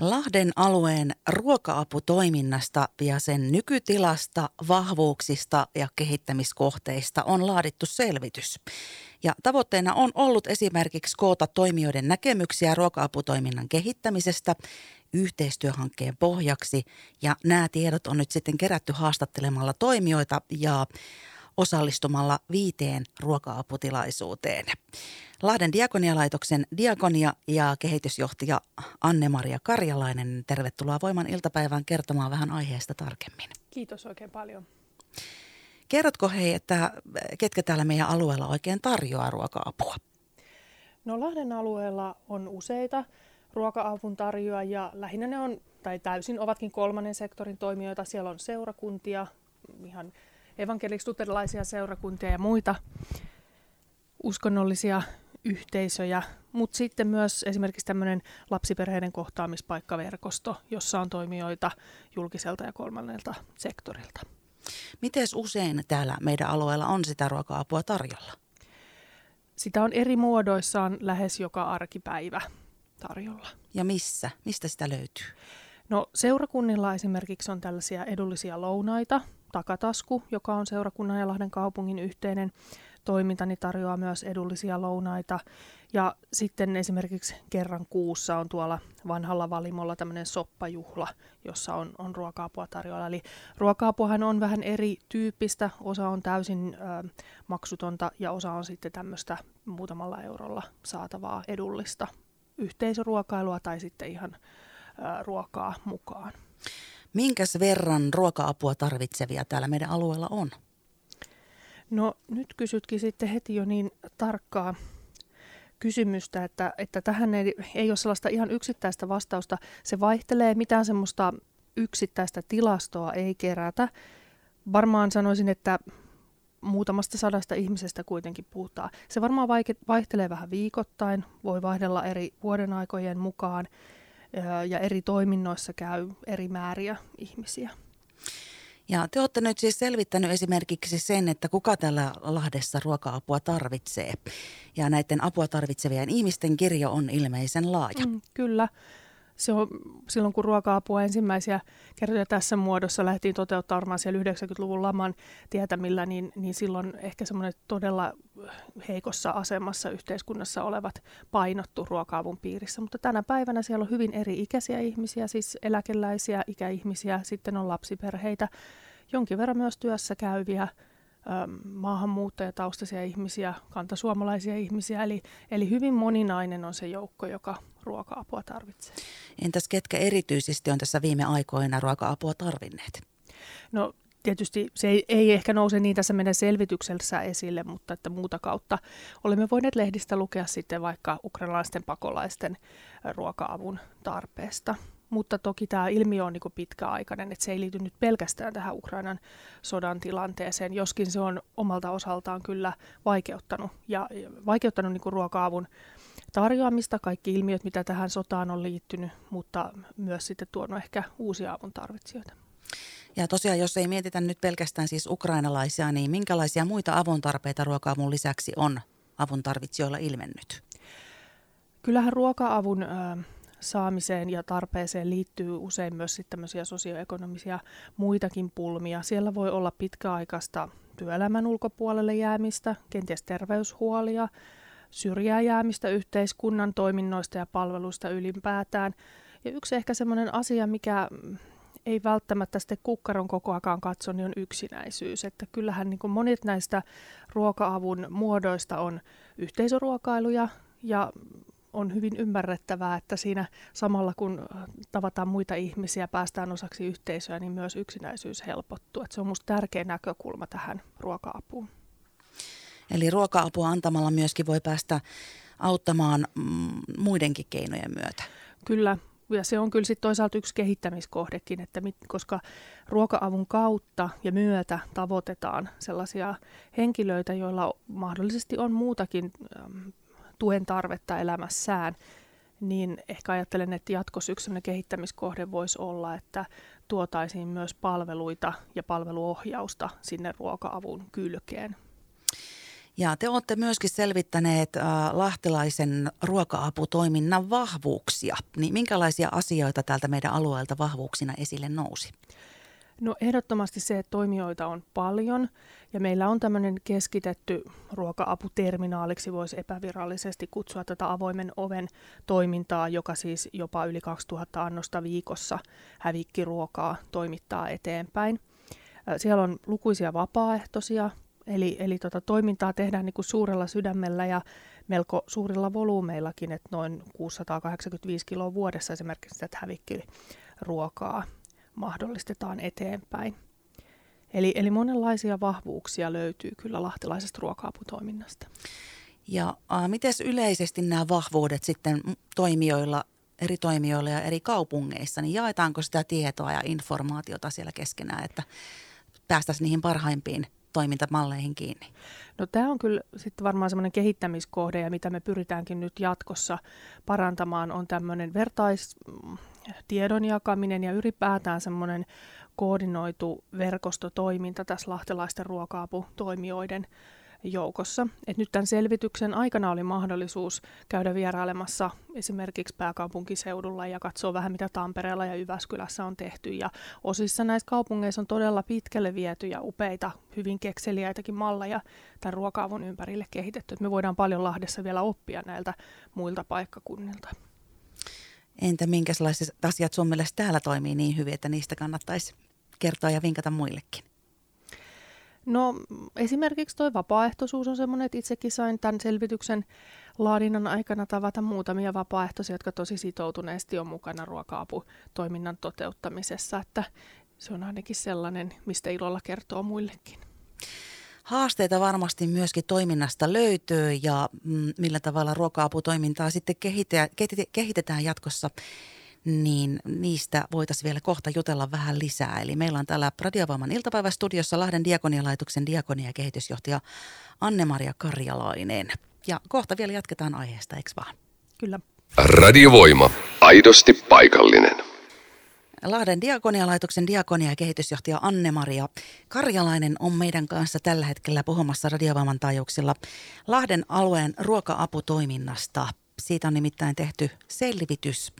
Lahden alueen ruoka-aputoiminnasta ja sen nykytilasta, vahvuuksista ja kehittämiskohteista on laadittu selvitys. Ja tavoitteena on ollut esimerkiksi koota toimijoiden näkemyksiä ruoka-aputoiminnan kehittämisestä yhteistyöhankkeen pohjaksi. Ja nämä tiedot on nyt sitten kerätty haastattelemalla toimijoita ja osallistumalla viiteen ruoka-aputilaisuuteen. Lahden diakonialaitoksen diakonia ja kehitysjohtaja Anne-Maria Karjalainen, tervetuloa Voiman iltapäivään kertomaan vähän aiheesta tarkemmin. Kiitos oikein paljon. Kerrotko hei, että ketkä täällä meidän alueella oikein tarjoaa ruoka-apua? No Lahden alueella on useita ruoka-avun tarjoajia. Lähinnä ne on, tai täysin ovatkin kolmannen sektorin toimijoita. Siellä on seurakuntia, ihan evankeliksi-luterilaisia seurakuntia ja muita uskonnollisia yhteisöjä, mutta sitten myös esimerkiksi tämmöinen lapsiperheiden kohtaamispaikkaverkosto, jossa on toimijoita julkiselta ja kolmannelta sektorilta. Miten usein täällä meidän alueella on sitä ruoka-apua tarjolla? Sitä on eri muodoissaan lähes joka arkipäivä tarjolla. Ja missä? Mistä sitä löytyy? No seurakunnilla esimerkiksi on tällaisia edullisia lounaita. Takatasku, joka on seurakunnan ja Lahden kaupungin yhteinen toimintani tarjoaa myös edullisia lounaita. Ja sitten esimerkiksi kerran kuussa on tuolla vanhalla valimolla tämmöinen soppajuhla, jossa on, on ruoka-apua tarjolla. Eli ruoka-apuhan on vähän erityyppistä. Osa on täysin ö, maksutonta ja osa on sitten tämmöistä muutamalla eurolla saatavaa edullista yhteisöruokailua tai sitten ihan ö, ruokaa mukaan. Minkäs verran ruoka-apua tarvitsevia täällä meidän alueella on? No nyt kysytkin sitten heti jo niin tarkkaa kysymystä, että, että tähän ei, ei ole sellaista ihan yksittäistä vastausta. Se vaihtelee, mitään semmoista yksittäistä tilastoa ei kerätä. Varmaan sanoisin, että muutamasta sadasta ihmisestä kuitenkin puhutaan. Se varmaan vaihtelee vähän viikoittain, voi vaihdella eri vuodenaikojen mukaan ja eri toiminnoissa käy eri määriä ihmisiä. Ja te olette nyt siis selvittänyt esimerkiksi sen, että kuka tällä Lahdessa ruoka-apua tarvitsee. Ja näiden apua tarvitsevien ihmisten kirjo on ilmeisen laaja. Mm, kyllä. Silloin kun ruoka-apua ensimmäisiä kertoja tässä muodossa lähtiin toteuttamaan siellä 90-luvun laman tietämillä, niin, niin silloin ehkä semmoinen todella heikossa asemassa yhteiskunnassa olevat painottu ruoka-avun piirissä. Mutta tänä päivänä siellä on hyvin eri ikäisiä ihmisiä, siis eläkeläisiä, ikäihmisiä, sitten on lapsiperheitä, jonkin verran myös työssä käyviä, maahanmuuttajataustaisia ihmisiä, kantasuomalaisia ihmisiä, eli, eli hyvin moninainen on se joukko, joka ruoka-apua tarvitsee. Entäs ketkä erityisesti on tässä viime aikoina ruoka-apua tarvinneet? No tietysti se ei, ei ehkä nouse niin tässä meidän selvityksessä esille, mutta että muuta kautta olemme voineet lehdistä lukea sitten vaikka ukrainalaisten pakolaisten ruoka-avun tarpeesta. Mutta toki tämä ilmiö on niin pitkäaikainen, että se ei liity nyt pelkästään tähän Ukrainan sodan tilanteeseen, joskin se on omalta osaltaan kyllä vaikeuttanut, ja vaikeuttanut niin ruoka-avun tarjoamista, kaikki ilmiöt, mitä tähän sotaan on liittynyt, mutta myös sitten tuonut ehkä uusia avun tarvitsijoita. Ja tosiaan, jos ei mietitä nyt pelkästään siis ukrainalaisia, niin minkälaisia muita avun tarpeita ruoka-avun lisäksi on avun tarvitsijoilla ilmennyt? Kyllähän ruoka-avun ö, saamiseen ja tarpeeseen liittyy usein myös sitten tämmöisiä sosioekonomisia muitakin pulmia. Siellä voi olla pitkäaikaista työelämän ulkopuolelle jäämistä, kenties terveyshuolia, syrjää jäämistä yhteiskunnan toiminnoista ja palveluista ylipäätään. Ja yksi ehkä semmoinen asia, mikä ei välttämättä sitten kukkaron kokoakaan katso, niin on yksinäisyys. Että kyllähän niin monet näistä ruoka-avun muodoista on yhteisöruokailuja ja on hyvin ymmärrettävää, että siinä samalla kun tavataan muita ihmisiä, päästään osaksi yhteisöä, niin myös yksinäisyys helpottuu. Että se on minusta tärkeä näkökulma tähän ruoka-apuun. Eli ruoka-apua antamalla myöskin voi päästä auttamaan mm, muidenkin keinojen myötä. Kyllä, ja se on kyllä sitten toisaalta yksi kehittämiskohdekin, että mit, koska ruoka-avun kautta ja myötä tavoitetaan sellaisia henkilöitä, joilla mahdollisesti on muutakin äm, tuen tarvetta elämässään, niin ehkä ajattelen, että jatkossa yksi kehittämiskohde voisi olla, että tuotaisiin myös palveluita ja palveluohjausta sinne ruoka-avun kylkeen. Ja te olette myöskin selvittäneet äh, lahtelaisen ruoka-aputoiminnan vahvuuksia. Niin minkälaisia asioita täältä meidän alueelta vahvuuksina esille nousi? No ehdottomasti se, että toimijoita on paljon ja meillä on tämmöinen keskitetty ruoka-aputerminaaliksi, voisi epävirallisesti kutsua tätä avoimen oven toimintaa, joka siis jopa yli 2000 annosta viikossa hävikkiruokaa toimittaa eteenpäin. Siellä on lukuisia vapaaehtoisia, eli, eli tota, toimintaa tehdään niin kuin suurella sydämellä ja melko suurilla volyymeillakin, että noin 685 kiloa vuodessa esimerkiksi tätä hävikkiruokaa mahdollistetaan eteenpäin. Eli, eli monenlaisia vahvuuksia löytyy kyllä lahtelaisesta ruoka-aputoiminnasta. Ja äh, miten yleisesti nämä vahvuudet sitten toimijoilla, eri toimijoilla ja eri kaupungeissa, niin jaetaanko sitä tietoa ja informaatiota siellä keskenään, että päästäisiin niihin parhaimpiin toimintamalleihin kiinni? No tämä on kyllä sitten varmaan semmoinen kehittämiskohde ja mitä me pyritäänkin nyt jatkossa parantamaan on tämmöinen vertaistiedon jakaminen ja ylipäätään semmoinen koordinoitu verkostotoiminta tässä lahtelaisten ruoka-aputoimijoiden joukossa. Et nyt tämän selvityksen aikana oli mahdollisuus käydä vierailemassa esimerkiksi pääkaupunkiseudulla ja katsoa vähän, mitä Tampereella ja Jyväskylässä on tehty. Ja osissa näissä kaupungeissa on todella pitkälle viety ja upeita, hyvin kekseliäitäkin malleja tämän ruoka-avun ympärille kehitetty. Et me voidaan paljon Lahdessa vielä oppia näiltä muilta paikkakunnilta. Entä minkälaiset asiat sun mielestä täällä toimii niin hyvin, että niistä kannattaisi kertoa ja vinkata muillekin? No esimerkiksi tuo vapaaehtoisuus on semmoinen, että itsekin sain tämän selvityksen laadinnan aikana tavata muutamia vapaaehtoisia, jotka tosi sitoutuneesti on mukana ruoka-aputoiminnan toteuttamisessa, että se on ainakin sellainen, mistä ilolla kertoo muillekin. Haasteita varmasti myöskin toiminnasta löytyy ja mm, millä tavalla ruoka-aputoimintaa sitten kehitetään jatkossa niin niistä voitaisiin vielä kohta jutella vähän lisää. Eli meillä on täällä Radiovoiman iltapäivästudiossa Lahden diakonialaitoksen diakonia- ja kehitysjohtaja Anne-Maria Karjalainen. Ja kohta vielä jatketaan aiheesta, eikö vaan? Kyllä. Radiovoima. Aidosti paikallinen. Lahden diakonialaitoksen diakonia- ja kehitysjohtaja Anne-Maria Karjalainen on meidän kanssa tällä hetkellä puhumassa radiovoiman taajuuksilla Lahden alueen ruoka-aputoiminnasta. Siitä on nimittäin tehty selvitys.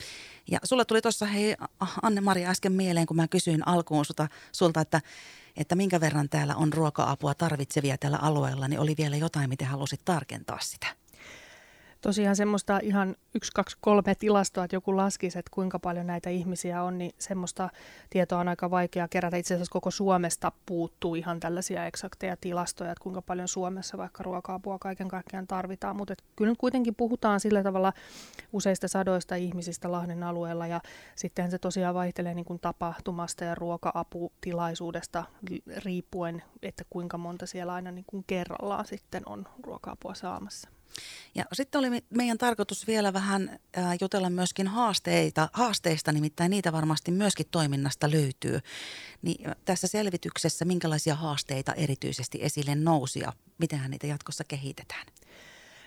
Ja sulla tuli tuossa, hei Anne-Maria äsken mieleen, kun mä kysyin alkuun sulta, sulta, että, että minkä verran täällä on ruoka-apua tarvitsevia tällä alueella, niin oli vielä jotain, miten halusit tarkentaa sitä tosiaan semmoista ihan yksi, kaksi, kolme tilastoa, että joku laskisi, että kuinka paljon näitä ihmisiä on, niin semmoista tietoa on aika vaikea kerätä. Itse asiassa koko Suomesta puuttuu ihan tällaisia eksakteja tilastoja, että kuinka paljon Suomessa vaikka ruoka-apua kaiken kaikkiaan tarvitaan, mutta kyllä nyt kuitenkin puhutaan sillä tavalla useista sadoista ihmisistä Lahden alueella ja sitten se tosiaan vaihtelee niin kuin tapahtumasta ja ruoka-aputilaisuudesta riippuen, että kuinka monta siellä aina niin kuin kerrallaan sitten on ruoka-apua saamassa. Ja sitten oli meidän tarkoitus vielä vähän jutella myöskin haasteita, haasteista, nimittäin niitä varmasti myöskin toiminnasta löytyy. Niin tässä selvityksessä minkälaisia haasteita erityisesti esille nousi ja miten niitä jatkossa kehitetään?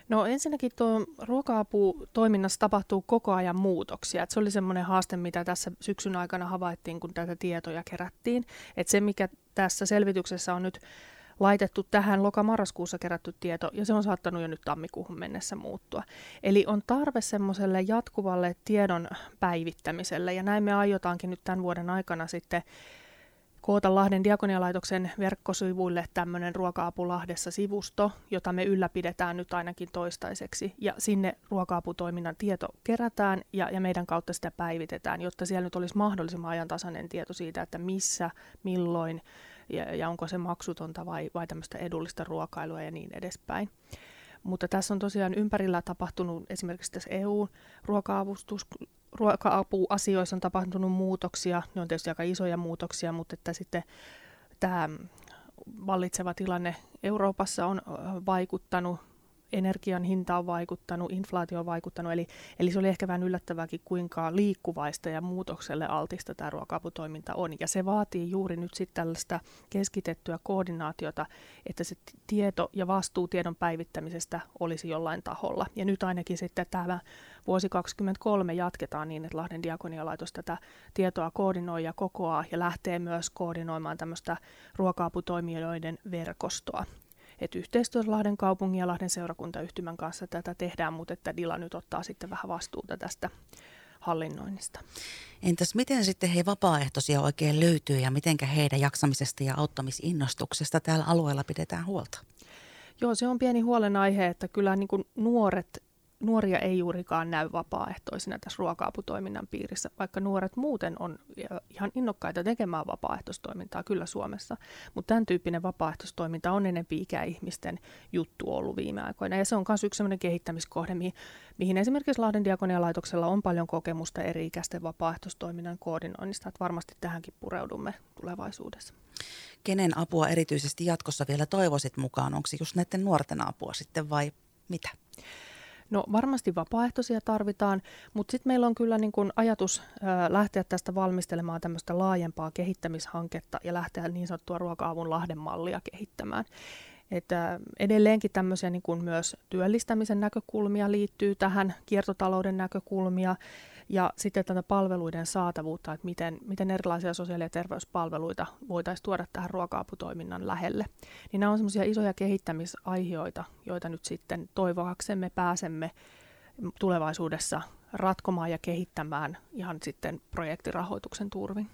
No ensinnäkin tuo ruoka-apu-toiminnassa tapahtuu koko ajan muutoksia. Et se oli semmoinen haaste, mitä tässä syksyn aikana havaittiin, kun tätä tietoja kerättiin. Et se, mikä tässä selvityksessä on nyt laitettu tähän lokamarraskuussa kerätty tieto, ja se on saattanut jo nyt tammikuuhun mennessä muuttua. Eli on tarve semmoiselle jatkuvalle tiedon päivittämiselle, ja näin me aiotaankin nyt tämän vuoden aikana sitten koota Lahden diakonialaitoksen verkkosivuille tämmöinen Ruoka-apu Lahdessa sivusto, jota me ylläpidetään nyt ainakin toistaiseksi. Ja sinne ruoka-aputoiminnan tieto kerätään ja, ja meidän kautta sitä päivitetään, jotta siellä nyt olisi mahdollisimman ajantasainen tieto siitä, että missä, milloin, ja, ja onko se maksutonta vai, vai tämmöistä edullista ruokailua ja niin edespäin. Mutta tässä on tosiaan ympärillä tapahtunut esimerkiksi tässä EU-ruoka-avustus, ruoka-apuasioissa on tapahtunut muutoksia. Ne on tietysti aika isoja muutoksia, mutta että sitten tämä vallitseva tilanne Euroopassa on vaikuttanut energian hinta on vaikuttanut, inflaatio on vaikuttanut, eli, eli se oli ehkä vähän yllättävääkin, kuinka liikkuvaista ja muutokselle altista tämä ruoka-aputoiminta on. Ja se vaatii juuri nyt sitten tällaista keskitettyä koordinaatiota, että se tieto ja vastuu tiedon päivittämisestä olisi jollain taholla. Ja nyt ainakin sitten tämä vuosi 2023 jatketaan niin, että Lahden diakonialaitos tätä tietoa koordinoi ja kokoaa ja lähtee myös koordinoimaan tämmöistä ruoka-aputoimijoiden verkostoa. Että yhteistyössä Lahden kaupungin ja Lahden seurakuntayhtymän kanssa tätä tehdään, mutta että Dila nyt ottaa sitten vähän vastuuta tästä hallinnoinnista. Entäs miten sitten he vapaaehtoisia oikein löytyy ja miten heidän jaksamisesta ja auttamisinnostuksesta täällä alueella pidetään huolta? Joo, se on pieni huolenaihe, että kyllä niin kuin nuoret nuoria ei juurikaan näy vapaaehtoisina tässä ruoka-aputoiminnan piirissä, vaikka nuoret muuten on ihan innokkaita tekemään vapaaehtoistoimintaa kyllä Suomessa. Mutta tämän tyyppinen vapaaehtoistoiminta on enemmän ikäihmisten juttu ollut viime aikoina. Ja se on myös yksi sellainen kehittämiskohde, mihin, mihin esimerkiksi Lahden diakonialaitoksella on paljon kokemusta eri-ikäisten vapaaehtoistoiminnan koordinoinnista. Että varmasti tähänkin pureudumme tulevaisuudessa. Kenen apua erityisesti jatkossa vielä toivoisit mukaan? Onko just näiden nuorten apua sitten vai mitä? No varmasti vapaaehtoisia tarvitaan, mutta sitten meillä on kyllä niin kun ajatus ää, lähteä tästä valmistelemaan tämmöistä laajempaa kehittämishanketta ja lähteä niin sanottua ruoka-avun Lahden mallia kehittämään. Että edelleenkin tämmöisiä niin kuin myös työllistämisen näkökulmia liittyy tähän, kiertotalouden näkökulmia ja sitten tätä palveluiden saatavuutta, että miten, miten erilaisia sosiaali- ja terveyspalveluita voitaisiin tuoda tähän ruoka-aputoiminnan lähelle. Niin nämä on semmoisia isoja kehittämisaihioita, joita nyt sitten toivoaksemme pääsemme tulevaisuudessa ratkomaan ja kehittämään ihan sitten projektirahoituksen turvin.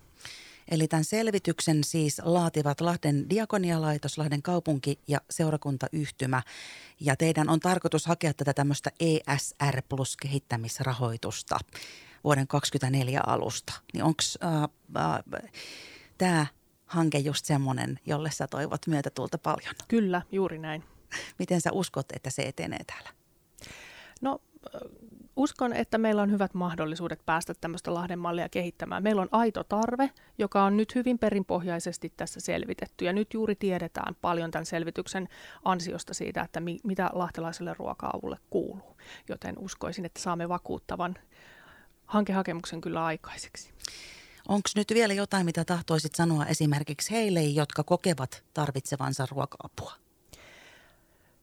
Eli tämän selvityksen siis laativat Lahden diakonialaitos, Lahden kaupunki ja seurakuntayhtymä. Ja teidän on tarkoitus hakea tätä tämmöistä ESR plus kehittämisrahoitusta vuoden 2024 alusta. Niin onko äh, äh, tämä hanke just semmoinen, jolle sä toivot myötätulta paljon? Kyllä, juuri näin. Miten sä uskot, että se etenee täällä? No uskon, että meillä on hyvät mahdollisuudet päästä tämmöistä Lahden mallia kehittämään. Meillä on aito tarve, joka on nyt hyvin perinpohjaisesti tässä selvitetty. Ja nyt juuri tiedetään paljon tämän selvityksen ansiosta siitä, että mi- mitä lahtelaiselle ruoka-avulle kuuluu. Joten uskoisin, että saamme vakuuttavan hankehakemuksen kyllä aikaiseksi. Onko nyt vielä jotain, mitä tahtoisit sanoa esimerkiksi heille, jotka kokevat tarvitsevansa ruoka-apua?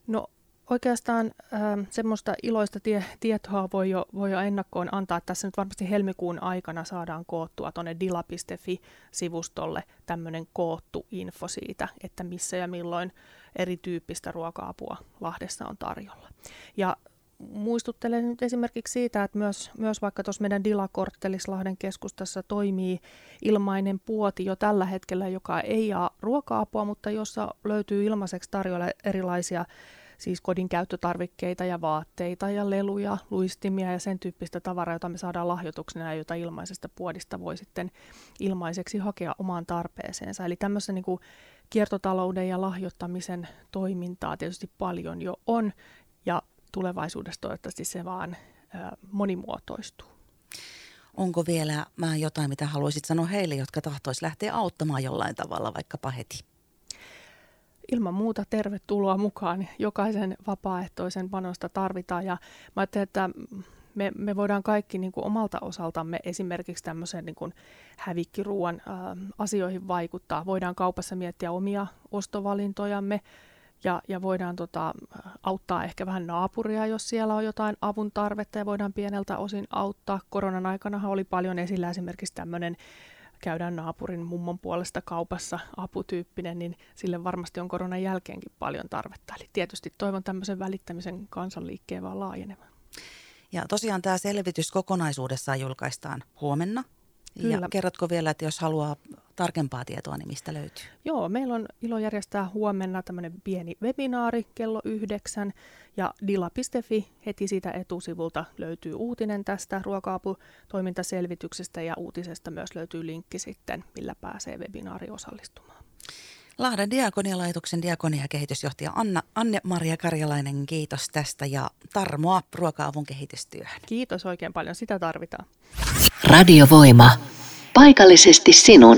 No oikeastaan äh, semmoista iloista tie, tietoa voi jo, voi jo ennakkoon antaa. Tässä nyt varmasti helmikuun aikana saadaan koottua tuonne dila.fi-sivustolle tämmöinen koottu info siitä, että missä ja milloin erityyppistä ruoka-apua Lahdessa on tarjolla. Ja muistuttelen nyt esimerkiksi siitä, että myös, myös vaikka tuossa meidän Dila-korttelis keskustassa toimii ilmainen puoti jo tällä hetkellä, joka ei jaa ruoka-apua, mutta jossa löytyy ilmaiseksi tarjolla erilaisia siis kodin käyttötarvikkeita ja vaatteita ja leluja, luistimia ja sen tyyppistä tavaraa, jota me saadaan lahjoituksena ja jota ilmaisesta puodista voi sitten ilmaiseksi hakea omaan tarpeeseensa. Eli tämmöisen niin kuin kiertotalouden ja lahjoittamisen toimintaa tietysti paljon jo on ja tulevaisuudessa toivottavasti se vaan monimuotoistuu. Onko vielä jotain, mitä haluaisit sanoa heille, jotka tahtois lähteä auttamaan jollain tavalla, vaikkapa heti? Ilman muuta tervetuloa mukaan. Jokaisen vapaaehtoisen panosta tarvitaan ja mä ajattelen, että me, me voidaan kaikki niin kuin omalta osaltamme esimerkiksi tämmöisen niin hävikkiruuan ä, asioihin vaikuttaa. Voidaan kaupassa miettiä omia ostovalintojamme ja, ja voidaan tota, auttaa ehkä vähän naapuria, jos siellä on jotain avun tarvetta ja voidaan pieneltä osin auttaa. Koronan aikana oli paljon esillä esimerkiksi tämmöinen käydään naapurin mummon puolesta kaupassa aputyyppinen, niin sille varmasti on koronan jälkeenkin paljon tarvetta. Eli tietysti toivon tämmöisen välittämisen kansanliikkeen vaan laajenemaan. Ja tosiaan tämä selvitys kokonaisuudessaan julkaistaan huomenna. Kyllä. Ja kerrotko vielä, että jos haluaa tarkempaa tietoa, niin mistä löytyy? Joo, meillä on ilo järjestää huomenna tämmöinen pieni webinaari kello yhdeksän ja dila.fi heti siitä etusivulta löytyy uutinen tästä ruoka-aputoimintaselvityksestä ja uutisesta myös löytyy linkki sitten, millä pääsee webinaari osallistumaan. Lahden diakonialaitoksen diakoniakehitysjohtaja Anna, Anne-Maria Karjalainen, kiitos tästä ja tarmoa ruoka-avun kehitystyöhön. Kiitos oikein paljon, sitä tarvitaan. Radiovoima. Paikallisesti sinun.